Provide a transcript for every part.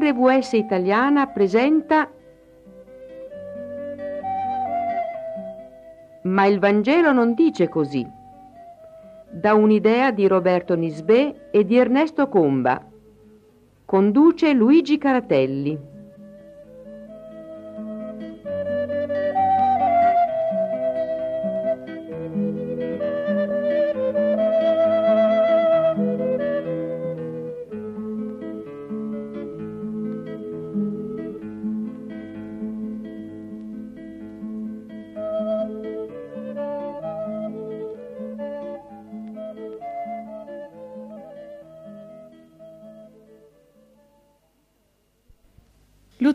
RVS italiana presenta Ma il Vangelo non dice così. Da un'idea di Roberto Nisbè e di Ernesto Comba. Conduce Luigi Caratelli.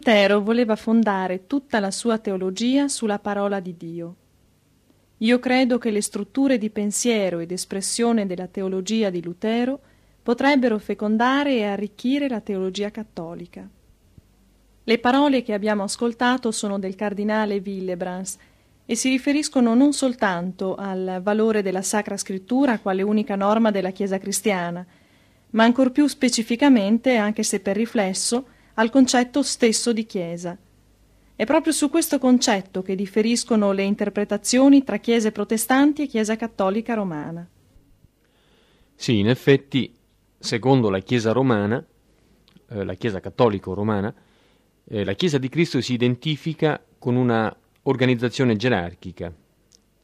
Lutero voleva fondare tutta la sua teologia sulla parola di Dio. Io credo che le strutture di pensiero ed espressione della teologia di Lutero potrebbero fecondare e arricchire la teologia cattolica. Le parole che abbiamo ascoltato sono del cardinale Willebrans e si riferiscono non soltanto al valore della Sacra Scrittura quale unica norma della Chiesa cristiana, ma ancor più specificamente, anche se per riflesso, al concetto stesso di Chiesa. È proprio su questo concetto che differiscono le interpretazioni tra Chiese protestanti e Chiesa cattolica romana. Sì, in effetti, secondo la Chiesa romana, eh, la Chiesa cattolico-romana, eh, la Chiesa di Cristo si identifica con una organizzazione gerarchica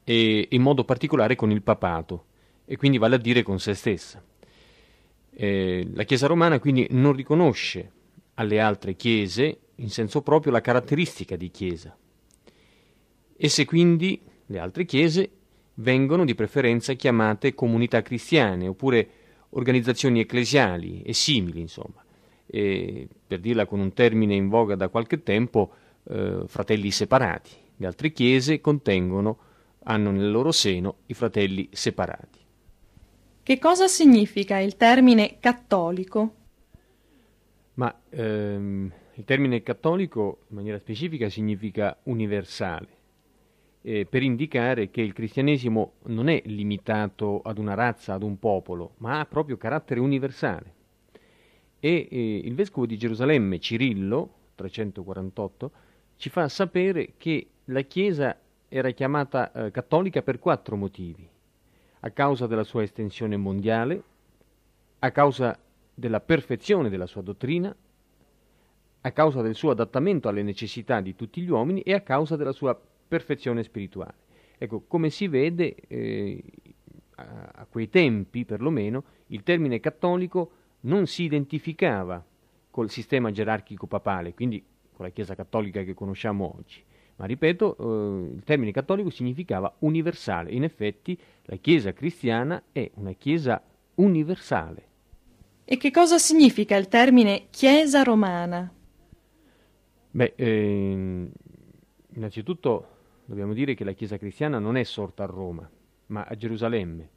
e in modo particolare con il papato e quindi vale a dire con se stessa. Eh, la Chiesa romana quindi non riconosce alle altre chiese in senso proprio la caratteristica di chiesa. Esse quindi, le altre chiese, vengono di preferenza chiamate comunità cristiane oppure organizzazioni ecclesiali e simili, insomma. E, per dirla con un termine in voga da qualche tempo, eh, fratelli separati. Le altre chiese contengono, hanno nel loro seno i fratelli separati. Che cosa significa il termine cattolico? Ma ehm, il termine cattolico in maniera specifica significa universale, eh, per indicare che il cristianesimo non è limitato ad una razza, ad un popolo, ma ha proprio carattere universale. E eh, il vescovo di Gerusalemme, Cirillo, 348, ci fa sapere che la Chiesa era chiamata eh, cattolica per quattro motivi, a causa della sua estensione mondiale, a causa della perfezione della sua dottrina, a causa del suo adattamento alle necessità di tutti gli uomini e a causa della sua perfezione spirituale. Ecco, come si vede, eh, a, quei tempi perlomeno, il termine cattolico non si identificava col sistema gerarchico papale, quindi con la Chiesa cattolica che conosciamo oggi. Ma ripeto, eh, il termine cattolico significava universale. In effetti la Chiesa cristiana è una Chiesa universale. E che cosa significa il termine Chiesa romana? Beh, eh, innanzitutto dobbiamo dire che la Chiesa cristiana non è sorta a Roma, ma a Gerusalemme.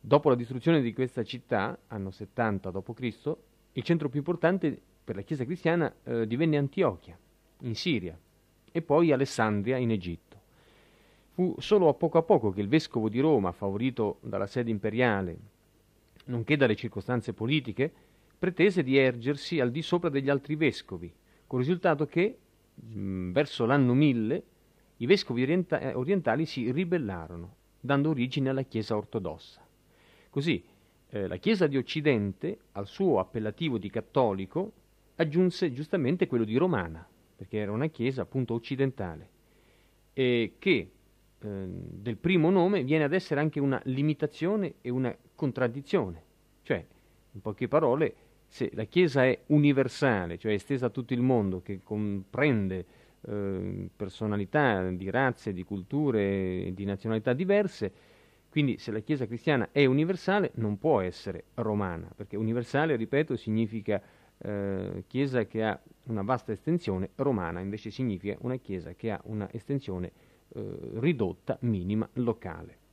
Dopo la distruzione di questa città, anno 70 d.C., il centro più importante per la Chiesa cristiana eh, divenne Antiochia, in Siria, e poi Alessandria, in Egitto. Fu solo a poco a poco che il vescovo di Roma, favorito dalla sede imperiale nonché dalle circostanze politiche, pretese di ergersi al di sopra degli altri vescovi, con il risultato che, mm, verso l'anno 1000, i vescovi eh, orientali si ribellarono, dando origine alla Chiesa ortodossa. Così eh, la Chiesa di Occidente, al suo appellativo di cattolico, aggiunse giustamente quello di romana, perché era una Chiesa appunto occidentale, e che eh, del primo nome viene ad essere anche una limitazione e una contraddizione. Cioè, in poche parole, se la Chiesa è universale, cioè estesa a tutto il mondo, che comprende eh, personalità di razze, di culture di nazionalità diverse, quindi se la Chiesa cristiana è universale non può essere romana, perché universale, ripeto, significa eh, Chiesa che ha una vasta estensione, romana invece significa una Chiesa che ha una estensione eh, ridotta, minima, locale.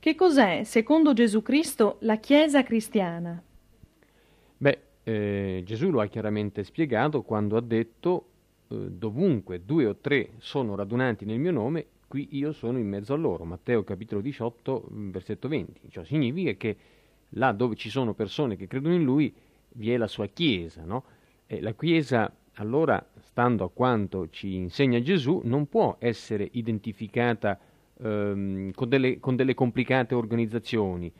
Che cos'è, secondo Gesù Cristo, la Chiesa cristiana? Beh, eh, Gesù lo ha chiaramente spiegato quando ha detto eh, dovunque due o tre sono radunati nel mio nome, qui io sono in mezzo a loro. Matteo capitolo 18, mm, versetto 20. Ciò significa che là dove ci sono persone che credono in lui, vi è la sua Chiesa, no? E la Chiesa, allora, stando a quanto ci insegna Gesù, non può essere identificata ehm, con, delle, con delle complicate organizzazioni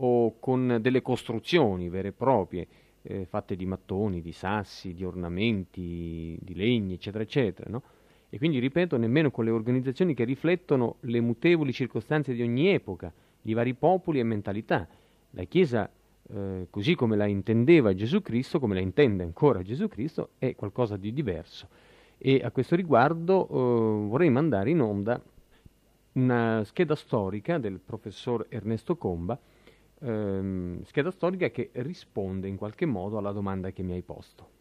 o con delle costruzioni vere e proprie, eh, fatte di mattoni, di sassi, di ornamenti, di legni, eccetera, eccetera, no? E quindi, ripeto, nemmeno con le organizzazioni che riflettono le mutevoli circostanze di ogni epoca, di vari popoli e mentalità. La Chiesa, eh, così come la intendeva Gesù Cristo, come la intende ancora Gesù Cristo, è qualcosa di diverso. E a questo riguardo eh, vorrei mandare in onda una scheda storica del professor Ernesto Comba, ehm, scheda storica che risponde in qualche modo alla domanda che mi hai posto.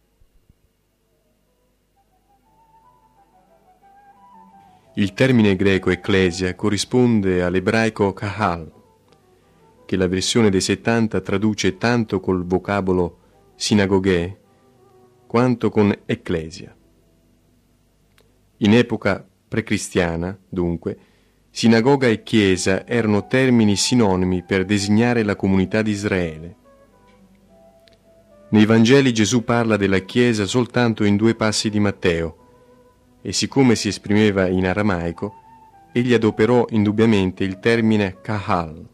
Il termine greco ecclesia corrisponde all'ebraico kahal, che la versione dei 70 traduce tanto col vocabolo sinagoghe quanto con ecclesia. In epoca precristiana, dunque, sinagoga e chiesa erano termini sinonimi per designare la comunità di Israele. Nei Vangeli Gesù parla della chiesa soltanto in due passi di Matteo, e siccome si esprimeva in aramaico, egli adoperò indubbiamente il termine kahal.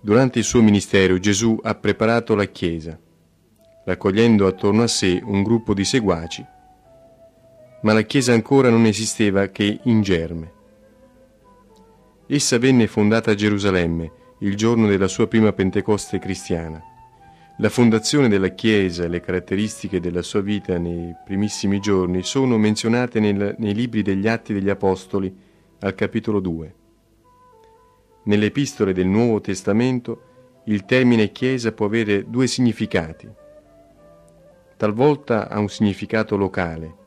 Durante il suo ministero Gesù ha preparato la Chiesa, raccogliendo attorno a sé un gruppo di seguaci, ma la Chiesa ancora non esisteva che in germe. Essa venne fondata a Gerusalemme il giorno della sua prima Pentecoste cristiana la fondazione della Chiesa e le caratteristiche della sua vita nei primissimi giorni sono menzionate nel, nei libri degli Atti degli Apostoli al capitolo 2. Nelle epistole del Nuovo Testamento il termine Chiesa può avere due significati. Talvolta ha un significato locale,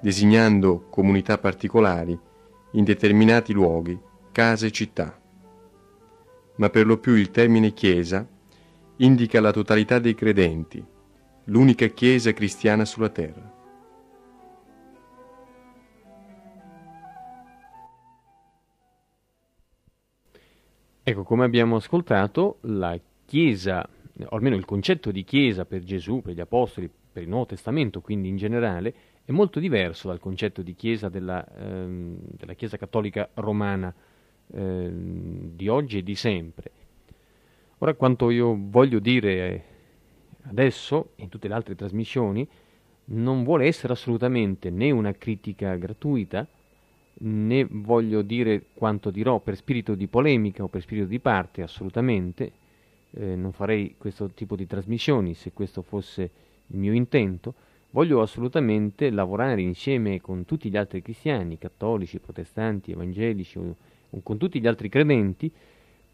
designando comunità particolari in determinati luoghi, case e città. Ma per lo più il termine Chiesa indica la totalità dei credenti, l'unica Chiesa cristiana sulla terra. Ecco, come abbiamo ascoltato, la Chiesa, o almeno il concetto di Chiesa per Gesù, per gli Apostoli, per il Nuovo Testamento, quindi in generale, è molto diverso dal concetto di Chiesa della, ehm, della Chiesa cattolica romana ehm, di oggi e di sempre. Ora quanto io voglio dire adesso, in tutte le altre trasmissioni, non vuole essere assolutamente né una critica gratuita, né voglio dire quanto dirò per spirito di polemica o per spirito di parte, assolutamente. Eh, non farei questo tipo di trasmissioni se questo fosse il mio intento. Voglio assolutamente lavorare insieme con tutti gli altri cristiani, cattolici, protestanti, evangelici, con tutti gli altri credenti,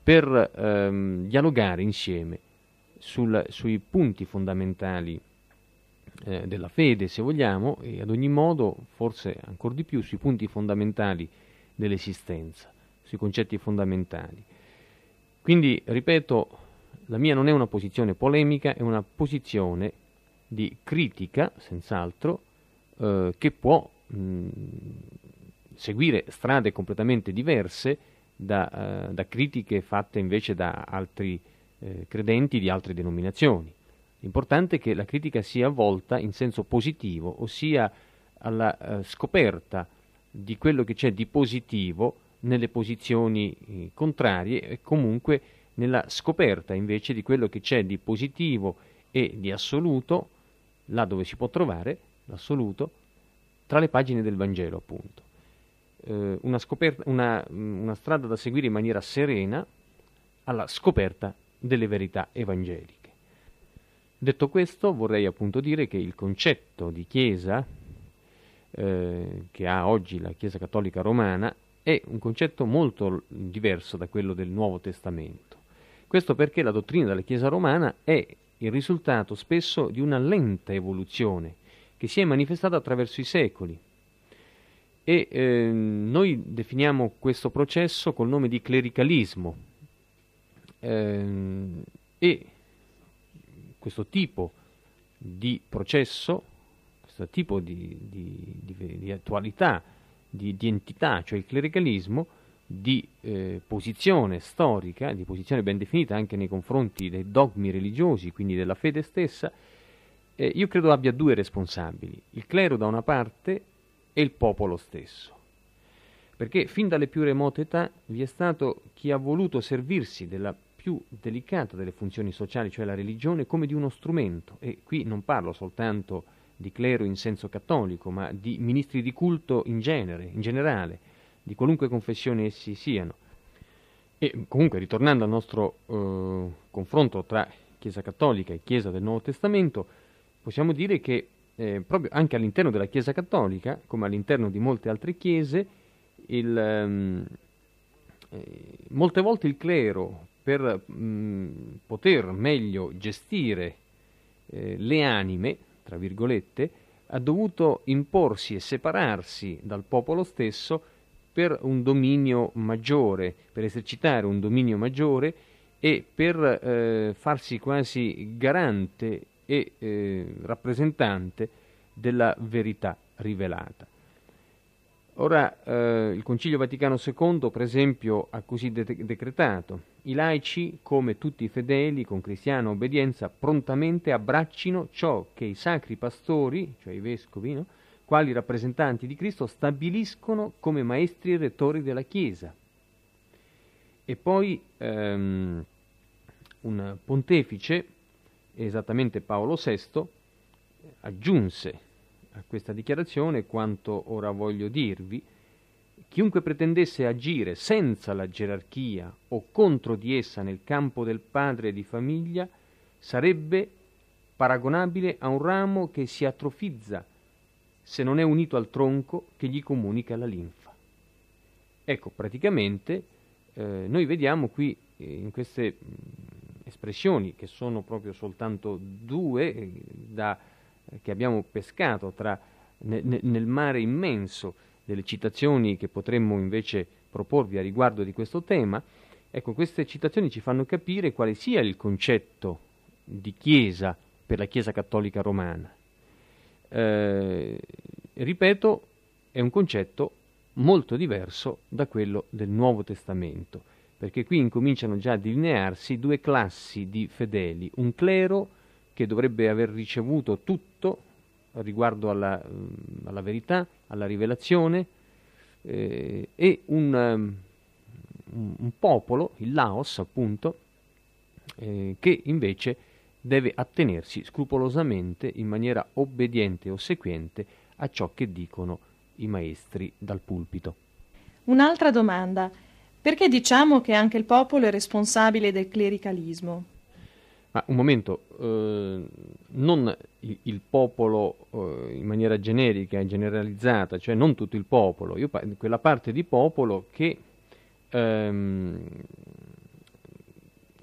per ehm, dialogare insieme sul, sui punti fondamentali eh, della fede, se vogliamo, e ad ogni modo, forse ancora di più, sui punti fondamentali dell'esistenza, sui concetti fondamentali. Quindi, ripeto, la mia non è una posizione polemica, è una posizione di critica, senz'altro, eh, che può mh, seguire strade completamente diverse da, uh, da critiche fatte invece da altri eh, credenti di altre denominazioni. L'importante è che la critica sia volta in senso positivo, ossia alla uh, scoperta di quello che c'è di positivo nelle posizioni eh, contrarie e comunque nella scoperta invece di quello che c'è di positivo e di assoluto, là dove si può trovare l'assoluto, tra le pagine del Vangelo appunto eh, una, scoperta, una, una strada da seguire in maniera serena alla scoperta delle verità evangeliche. Detto questo, vorrei appunto dire che il concetto di Chiesa eh, che ha oggi la Chiesa Cattolica Romana è un concetto molto diverso da quello del Nuovo Testamento. Questo perché la dottrina della Chiesa Romana è il risultato spesso di una lenta evoluzione che si è manifestata attraverso i secoli. E eh, noi definiamo questo processo col nome di clericalismo. Eh, e questo tipo di processo, questo tipo di, di, di, di attualità, di, entità, cioè il clericalismo, di eh, posizione storica, di posizione ben definita anche nei confronti dei dogmi religiosi, quindi della fede stessa, eh, io credo abbia due responsabili, il clero da una parte e il popolo stesso. Perché fin dalle più remote età vi è stato chi ha voluto servirsi della più delicata delle funzioni sociali, cioè la religione, come di uno strumento. E qui non parlo soltanto di clero in senso cattolico, ma di ministri di culto in genere, in generale, di qualunque confessione essi siano. E comunque, ritornando al nostro eh, confronto tra Chiesa cattolica e Chiesa del Nuovo Testamento, possiamo dire che eh, proprio anche all'interno della Chiesa cattolica, come all'interno di molte altre chiese, il, um, eh, molte volte il clero, per um, poter meglio gestire eh, le anime, tra virgolette, ha dovuto imporsi e separarsi dal popolo stesso per un dominio maggiore, per esercitare un dominio maggiore e per eh, farsi quasi garante e eh, rappresentante della verità rivelata. Ora, eh, il Concilio Vaticano II, per esempio, ha così de- decretato: i laici, come tutti i fedeli, con cristiana obbedienza, prontamente abbraccino ciò che i sacri pastori, cioè i vescovi, no? Quali rappresentanti di Cristo stabiliscono come maestri e rettori della Chiesa. E poi ehm, un pontefice, esattamente Paolo VI, aggiunse a questa dichiarazione quanto ora voglio dirvi. Chiunque pretendesse agire senza la gerarchia o contro di essa nel campo del padre di famiglia sarebbe paragonabile a un ramo che si atrofizza se non è unito al tronco che gli comunica la linfa. Ecco, praticamente eh, noi vediamo qui eh, in queste mh, espressioni, che sono proprio soltanto due eh, da, eh, che abbiamo pescato tra, ne, nel mare immenso delle citazioni che potremmo invece proporvi a riguardo di questo tema, ecco, queste citazioni ci fanno capire quale sia il concetto di Chiesa per la Chiesa cattolica romana eh, ripeto, è un concetto molto diverso da quello del Nuovo Testamento, perché qui incominciano già a delinearsi due classi di fedeli, un clero che dovrebbe aver ricevuto tutto riguardo alla, mm, alla verità, alla rivelazione, eh, e un, um, un, popolo, il Laos appunto, eh, che invece deve attenersi scrupolosamente, in maniera obbediente e ossequiente, a ciò che dicono i maestri dal pulpito. Un'altra domanda. Perché diciamo che anche il popolo è responsabile del clericalismo? Ma un momento, eh, non il, il popolo eh, in maniera generica e generalizzata, cioè non tutto il popolo, io, quella parte di popolo che ehm,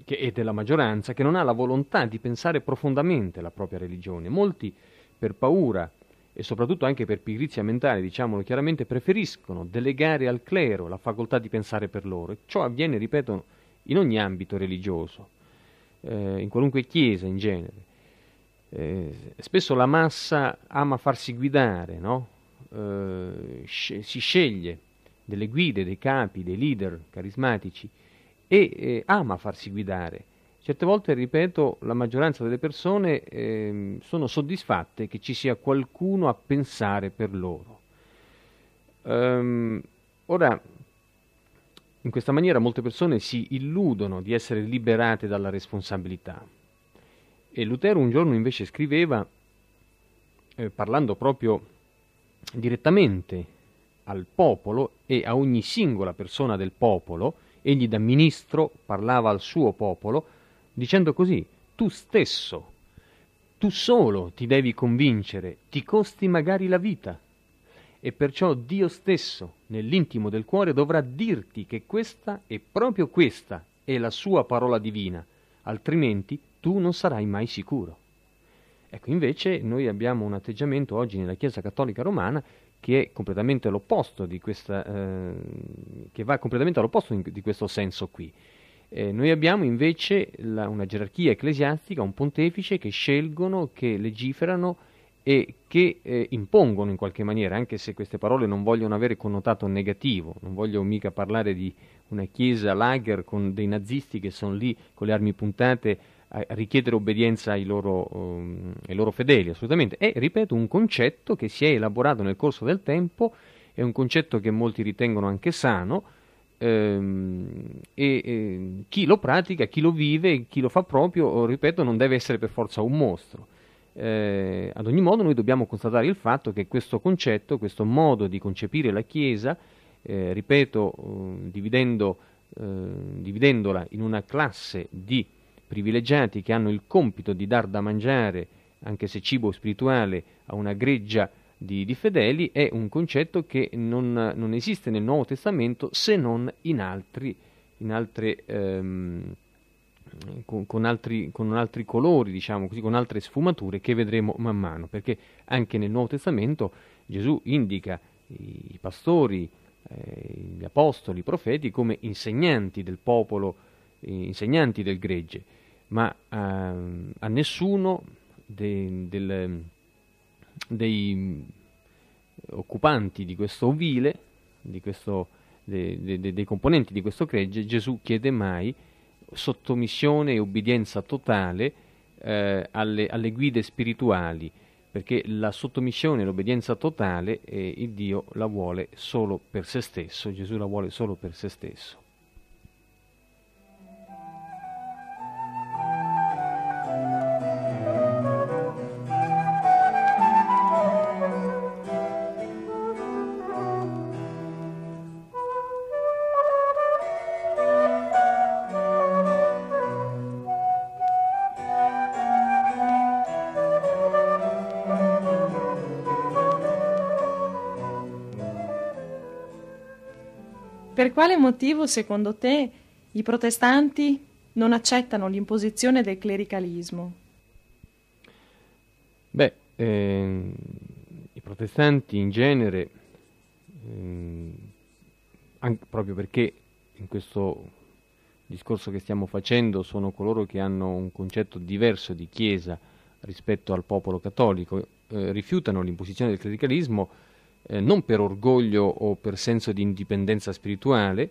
che è della maggioranza, che non ha la volontà di pensare profondamente la propria religione. Molti, per paura e soprattutto anche per pigrizia mentale, diciamolo chiaramente, preferiscono delegare al clero la facoltà di pensare per loro. E ciò avviene, ripeto, in ogni ambito religioso, eh, in qualunque chiesa in genere. Eh, spesso la massa ama farsi guidare, no? eh, sc- si sceglie delle guide, dei capi, dei leader carismatici e eh, ama farsi guidare. Certe volte, ripeto, la maggioranza delle persone eh, sono soddisfatte che ci sia qualcuno a pensare per loro. Um, ora, in questa maniera molte persone si illudono di essere liberate dalla responsabilità. E Lutero un giorno invece scriveva, eh, parlando proprio direttamente al popolo e a ogni singola persona del popolo, egli da ministro parlava al suo popolo, dicendo così, tu stesso, tu solo ti devi convincere, ti costi magari la vita, e perciò Dio stesso, nell'intimo del cuore, dovrà dirti che questa e proprio questa è la sua parola divina, altrimenti tu non sarai mai sicuro. Ecco, invece noi abbiamo un atteggiamento oggi nella Chiesa Cattolica Romana che è completamente l'opposto di questa, eh, che va completamente all'opposto di questo senso qui. Eh, noi abbiamo invece la, una gerarchia ecclesiastica, un pontefice che scelgono, che legiferano e che eh, impongono in qualche maniera, anche se queste parole non vogliono avere connotato negativo, non voglio mica parlare di una chiesa lager con dei nazisti che sono lì con le armi puntate a richiedere obbedienza ai loro, um, ai loro fedeli, assolutamente. È, ripeto, un concetto che si è elaborato nel corso del tempo, è un concetto che molti ritengono anche sano, ehm, e, e, chi lo pratica, chi lo vive, chi lo fa proprio, ripeto, non deve essere per forza un mostro. Eh, ad ogni modo noi dobbiamo constatare il fatto che questo concetto, questo modo di concepire la Chiesa, eh, ripeto, eh, dividendo, dividendola in una classe di privilegiati che hanno il compito di dar da mangiare, anche se cibo spirituale, a una greggia di, di fedeli, è un concetto che non, non, esiste nel Nuovo Testamento se non in altri, in altre, ehm, con, con, altri, con, altri, colori, diciamo così, con altre sfumature che vedremo man mano, perché anche nel Nuovo Testamento Gesù indica i, pastori, eh, gli apostoli, i profeti come insegnanti del popolo, insegnanti del gregge, ma a, ehm, a nessuno de, del, dei occupanti di questo ovile, di questo, de, de, dei componenti di questo gregge, Gesù chiede mai sottomissione e obbedienza totale eh, alle, alle, guide spirituali, perché la sottomissione e l'obbedienza totale eh, il Dio la vuole solo per se stesso, Gesù la vuole solo per se stesso. Per quale motivo, secondo te, i protestanti non accettano l'imposizione del clericalismo? Beh, eh, i protestanti in genere, eh, anche proprio perché in questo discorso che stiamo facendo sono coloro che hanno un concetto diverso di Chiesa rispetto al popolo cattolico, eh, rifiutano l'imposizione del clericalismo eh, non per orgoglio o per senso di indipendenza spirituale,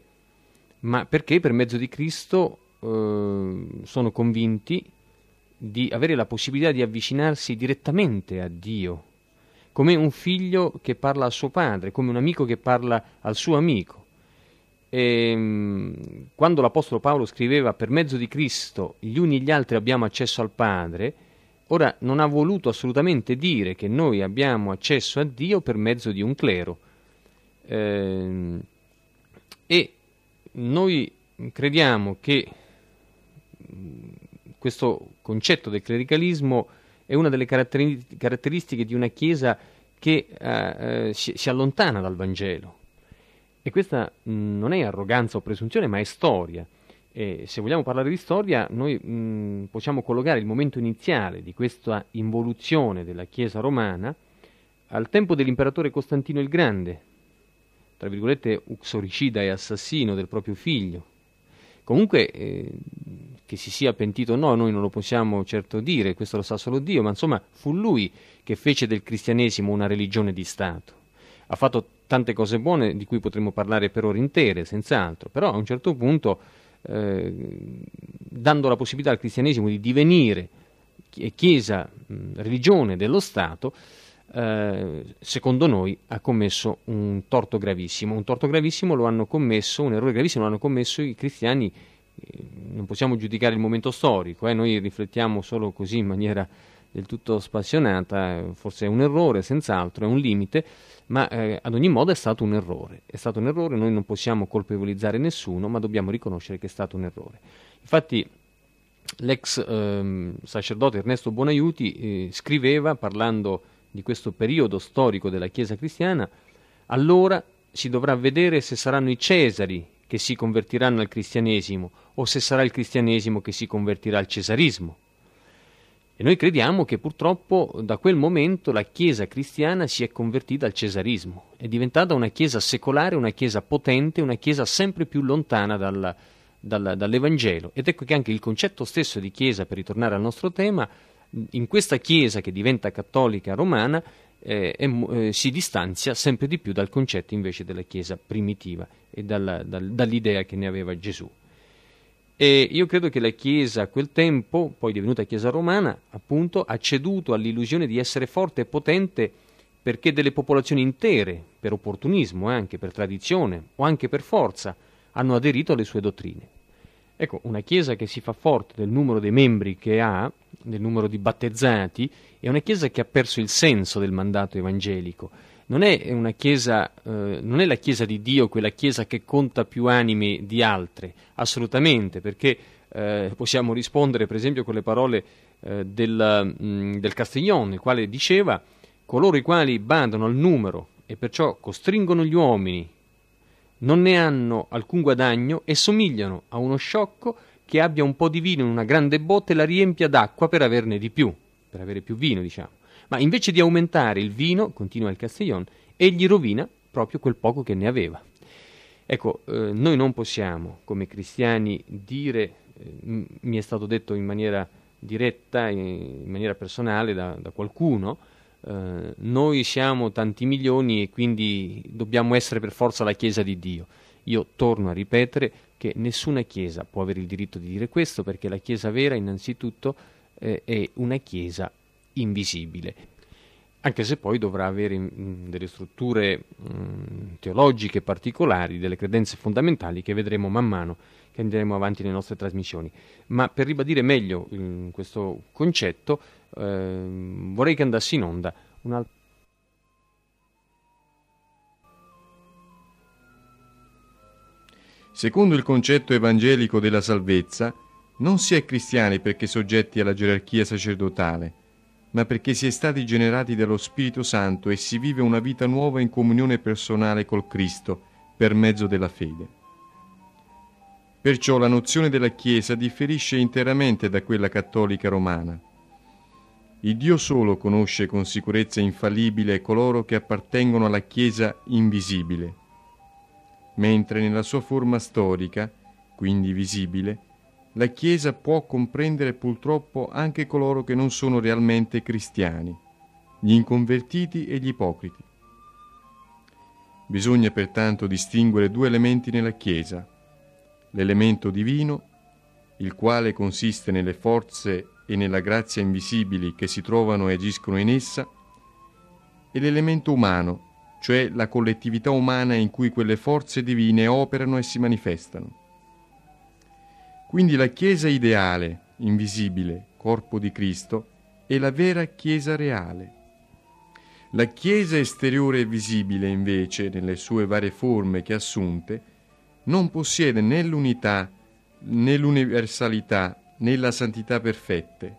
ma perché per mezzo di Cristo eh, sono convinti di avere la possibilità di avvicinarsi direttamente a Dio, come un figlio che parla al suo padre, come un amico che parla al suo amico. E, ehm, quando l'Apostolo Paolo scriveva per mezzo di Cristo gli uni e gli altri abbiamo accesso al Padre, Ora non ha voluto assolutamente dire che noi abbiamo accesso a Dio per mezzo di un clero. Eh, e noi crediamo che mm, questo concetto del clericalismo è una delle caratteri- caratteristiche di una Chiesa che eh, eh, si, allontana dal Vangelo. E questa mm, non è arroganza o presunzione, ma è storia. E se vogliamo parlare di storia, noi mh, possiamo collocare il momento iniziale di questa involuzione della Chiesa romana al tempo dell'imperatore Costantino il Grande, tra virgolette uxoricida e assassino del proprio figlio. Comunque, eh, che si sia pentito o no, noi non lo possiamo certo dire, questo lo sa solo Dio, ma insomma fu lui che fece del cristianesimo una religione di Stato. Ha fatto tante cose buone di cui potremmo parlare per ore intere, senz'altro, però a un certo punto eh, dando la possibilità al cristianesimo di divenire chiesa, religione dello Stato, eh, secondo noi ha commesso un torto gravissimo. Un torto gravissimo lo hanno commesso, un errore gravissimo lo hanno commesso i cristiani. Eh, non possiamo giudicare il momento storico, noi riflettiamo solo così in maniera del tutto spassionata, forse è un errore, senz'altro, è un limite, ma eh, ad ogni modo è stato un errore. È stato un errore, noi non possiamo colpevolizzare nessuno, ma dobbiamo riconoscere che è stato un errore. Infatti l'ex ehm, sacerdote Ernesto Buonaiuti eh, scriveva, parlando di questo periodo storico della Chiesa cristiana, allora si dovrà vedere se saranno i Cesari che si convertiranno al cristianesimo o se sarà il cristianesimo che si convertirà al cesarismo. E noi crediamo che purtroppo da quel momento la Chiesa cristiana si è convertita al cesarismo, è diventata una Chiesa secolare, una Chiesa potente, una Chiesa sempre più lontana dal, dal, dall'Evangelo. Ed ecco che anche il concetto stesso di Chiesa, per ritornare al nostro tema, in questa Chiesa che diventa cattolica romana eh, eh, si distanzia sempre di più dal concetto invece della Chiesa primitiva e dalla, dal, dall'idea che ne aveva Gesù. E io credo che la Chiesa a quel tempo, poi divenuta Chiesa romana, appunto, ha ceduto all'illusione di essere forte e potente perché delle popolazioni intere, per opportunismo eh, anche, per tradizione o anche per forza, hanno aderito alle sue dottrine. Ecco, una Chiesa che si fa forte del numero dei membri che ha, del numero di battezzati, è una Chiesa che ha perso il senso del mandato evangelico. Non è, chiesa, eh, non è la Chiesa di Dio quella Chiesa che conta più anime di altre, assolutamente, perché eh, possiamo rispondere per esempio con le parole eh, del, mh, mm, del Castignon, il quale diceva coloro i quali badano al numero e perciò costringono gli uomini non ne hanno alcun guadagno e somigliano a uno sciocco che abbia un po' di vino in una grande botte e la riempia d'acqua per averne di più, per avere più vino, diciamo. Ma invece di aumentare il vino, continua il Castiglione, egli rovina proprio quel poco che ne aveva. Ecco, eh, noi non possiamo, come cristiani, dire, eh, mi è stato detto in maniera diretta, in maniera personale da, da qualcuno, eh, noi siamo tanti milioni e quindi dobbiamo essere per forza la Chiesa di Dio. Io torno a ripetere che nessuna Chiesa può avere il diritto di dire questo perché la Chiesa vera innanzitutto eh, è una Chiesa invisibile, anche se poi dovrà avere mm, delle strutture mm, teologiche particolari, delle credenze fondamentali che vedremo man mano che andremo avanti nelle nostre trasmissioni. Ma per ribadire meglio mh, questo concetto, eh, vorrei che andasse in onda un altro. Secondo il concetto evangelico della salvezza, non si è cristiani perché soggetti alla gerarchia sacerdotale, ma perché si è stati generati dallo Spirito Santo e si vive una vita nuova in comunione personale col Cristo per mezzo della fede. Perciò la nozione della Chiesa differisce interamente da quella cattolica romana. Il Dio solo conosce con sicurezza infallibile coloro che appartengono alla Chiesa invisibile, mentre nella sua forma storica, quindi visibile, la Chiesa può comprendere purtroppo anche coloro che non sono realmente cristiani, gli inconvertiti e gli ipocriti. Bisogna pertanto distinguere due elementi nella Chiesa, l'elemento divino, il quale consiste nelle forze e nella grazia invisibili che si trovano e agiscono in essa, e l'elemento umano, cioè la collettività umana in cui quelle forze divine operano e si manifestano. Quindi la Chiesa ideale, invisibile, corpo di Cristo, è la vera Chiesa reale. La Chiesa esteriore e visibile, invece, nelle sue varie forme che assunte, non possiede né l'unità né l'universalità nella santità perfette.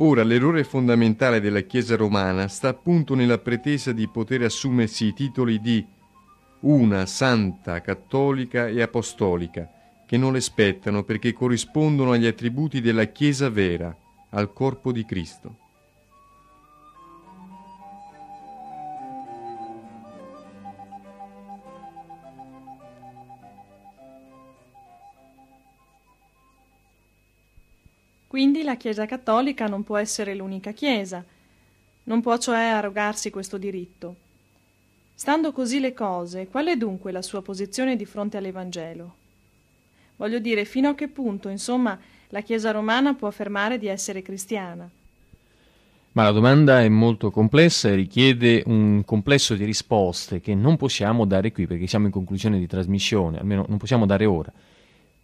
Ora l'errore fondamentale della Chiesa romana sta appunto nella pretesa di poter assumersi i titoli di una santa, cattolica e apostolica, che non le spettano perché corrispondono agli attributi della Chiesa vera, al corpo di Cristo. Quindi la Chiesa cattolica non può essere l'unica Chiesa, non può cioè arrogarsi questo diritto. Stando così le cose, qual è dunque la sua posizione di fronte all'Evangelo? Voglio dire, fino a che punto, insomma, la Chiesa romana può affermare di essere cristiana? Ma la domanda è molto complessa e richiede un complesso di risposte che non possiamo dare qui perché siamo in conclusione di trasmissione, almeno non possiamo dare ora.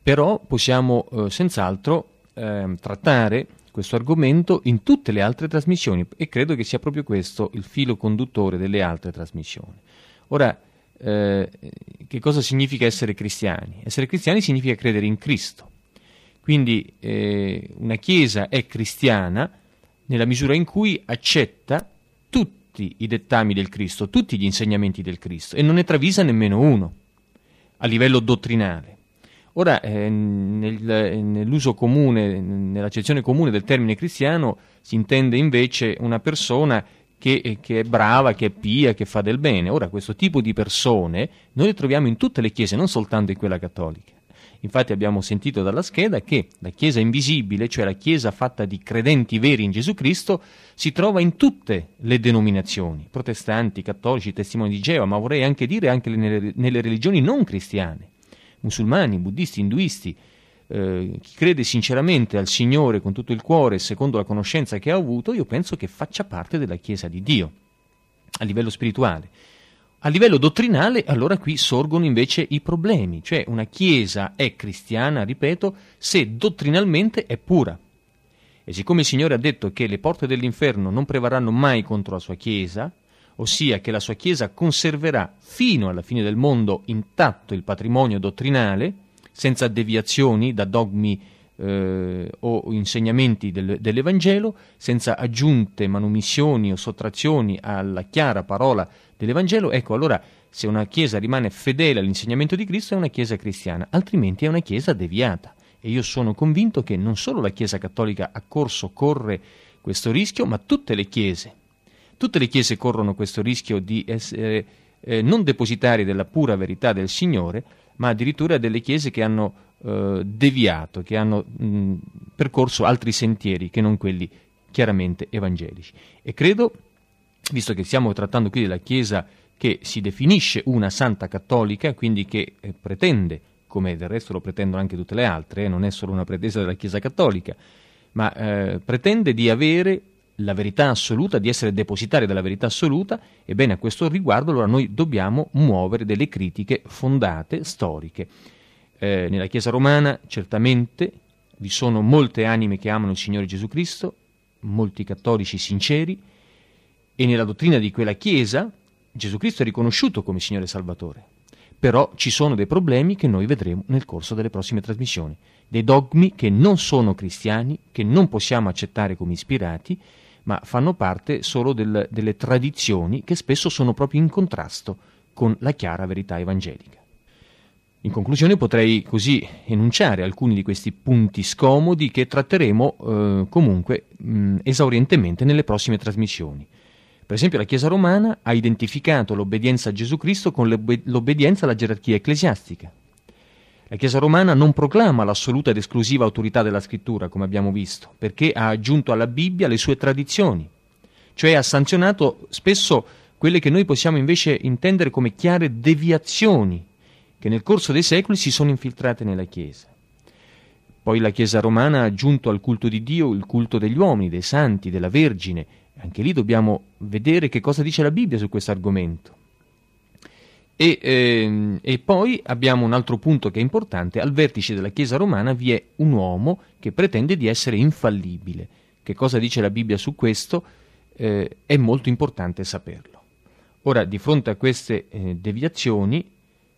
Però possiamo eh, senz'altro eh, trattare questo argomento in tutte le altre trasmissioni e credo che sia proprio questo il filo conduttore delle altre trasmissioni. Ora, eh, che cosa significa essere cristiani? Essere cristiani significa credere in Cristo. Quindi eh, una Chiesa è cristiana nella misura in cui accetta tutti i dettami del Cristo, tutti gli insegnamenti del Cristo e non ne travisa nemmeno uno a livello dottrinale. Ora, eh, nel, nell'uso comune, nell'accezione comune del termine cristiano, si intende invece una persona che, che, è brava, che è pia, che fa del bene. Ora, questo tipo di persone noi le troviamo in tutte le chiese, non soltanto in quella cattolica. Infatti abbiamo sentito dalla scheda che la Chiesa invisibile, cioè la Chiesa fatta di credenti veri in Gesù Cristo, si trova in tutte le denominazioni, protestanti, cattolici, testimoni di Geova, ma vorrei anche dire anche nelle, nelle religioni non cristiane, musulmani, buddisti, induisti, eh, chi crede sinceramente al Signore con tutto il cuore, secondo la conoscenza che ha avuto, io penso che faccia parte della Chiesa di Dio, a livello spirituale. A livello dottrinale, allora qui sorgono invece i problemi, cioè una Chiesa è cristiana, ripeto, se dottrinalmente è pura. E siccome il Signore ha detto che le porte dell'inferno non prevarranno mai contro la sua Chiesa, ossia che la sua Chiesa conserverà fino alla fine del mondo intatto il patrimonio dottrinale, senza deviazioni da dogmi eh, o insegnamenti del, dell'Evangelo, senza aggiunte, manomissioni o sottrazioni alla chiara parola dell'Evangelo, ecco allora se una Chiesa rimane fedele all'insegnamento di Cristo è una Chiesa cristiana, altrimenti è una Chiesa deviata. E io sono convinto che non solo la Chiesa cattolica ha corso, corre questo rischio, ma tutte le Chiese. Tutte le Chiese corrono questo rischio di essere eh, non depositari della pura verità del Signore, ma addirittura delle Chiese che hanno eh, deviato, che hanno mh, percorso altri sentieri che non quelli chiaramente evangelici. E credo, visto che stiamo trattando qui della Chiesa che si definisce una santa cattolica, quindi che eh, pretende, come del resto lo pretendono anche tutte le altre, eh, non è solo una pretesa della Chiesa cattolica, ma eh, pretende di avere la verità assoluta, di essere depositaria della verità assoluta, ebbene a questo riguardo allora noi dobbiamo muovere delle critiche fondate, storiche. Eh, nella Chiesa romana certamente vi sono molte anime che amano il Signore Gesù Cristo, molti cattolici sinceri, e nella dottrina di quella Chiesa Gesù Cristo è riconosciuto come Signore Salvatore. Però ci sono dei problemi che noi vedremo nel corso delle prossime trasmissioni, dei dogmi che non sono cristiani, che non possiamo accettare come ispirati, ma fanno parte solo del, delle tradizioni che spesso sono proprio in contrasto con la chiara verità evangelica. In conclusione potrei così enunciare alcuni di questi punti scomodi che tratteremo eh, comunque mh, esaurientemente nelle prossime trasmissioni. Per esempio la Chiesa romana ha identificato l'obbedienza a Gesù Cristo con l'obbedienza alla gerarchia ecclesiastica. La Chiesa romana non proclama l'assoluta ed esclusiva autorità della scrittura, come abbiamo visto, perché ha aggiunto alla Bibbia le sue tradizioni, cioè ha sanzionato spesso quelle che noi possiamo invece intendere come chiare deviazioni che nel corso dei secoli si sono infiltrate nella Chiesa. Poi la Chiesa romana ha aggiunto al culto di Dio il culto degli uomini, dei santi, della Vergine. Anche lì dobbiamo vedere che cosa dice la Bibbia su questo argomento. E, ehm, e, poi abbiamo un altro punto che è importante, al vertice della Chiesa romana vi è un uomo che pretende di essere infallibile. Che cosa dice la Bibbia su questo? Eh, è molto importante saperlo. Ora, di fronte a queste eh, deviazioni,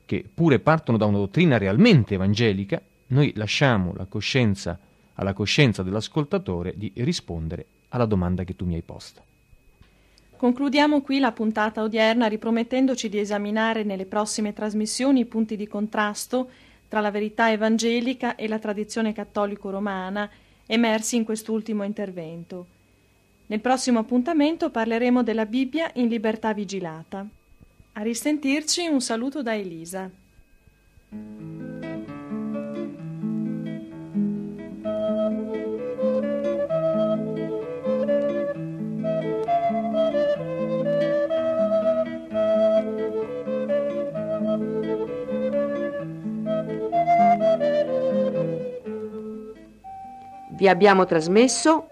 che pure partono da una dottrina realmente evangelica, noi lasciamo la coscienza alla coscienza dell'ascoltatore di rispondere alla domanda che tu mi hai posto. Concludiamo qui la puntata odierna ripromettendoci di esaminare nelle prossime trasmissioni i punti di contrasto tra la verità evangelica e la tradizione cattolico-romana emersi in quest'ultimo intervento. Nel prossimo appuntamento parleremo della Bibbia in libertà vigilata. A risentirci un saluto da Elisa. Vi abbiamo trasmesso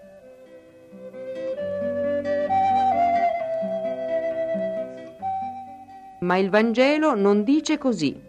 ma il Vangelo non dice così.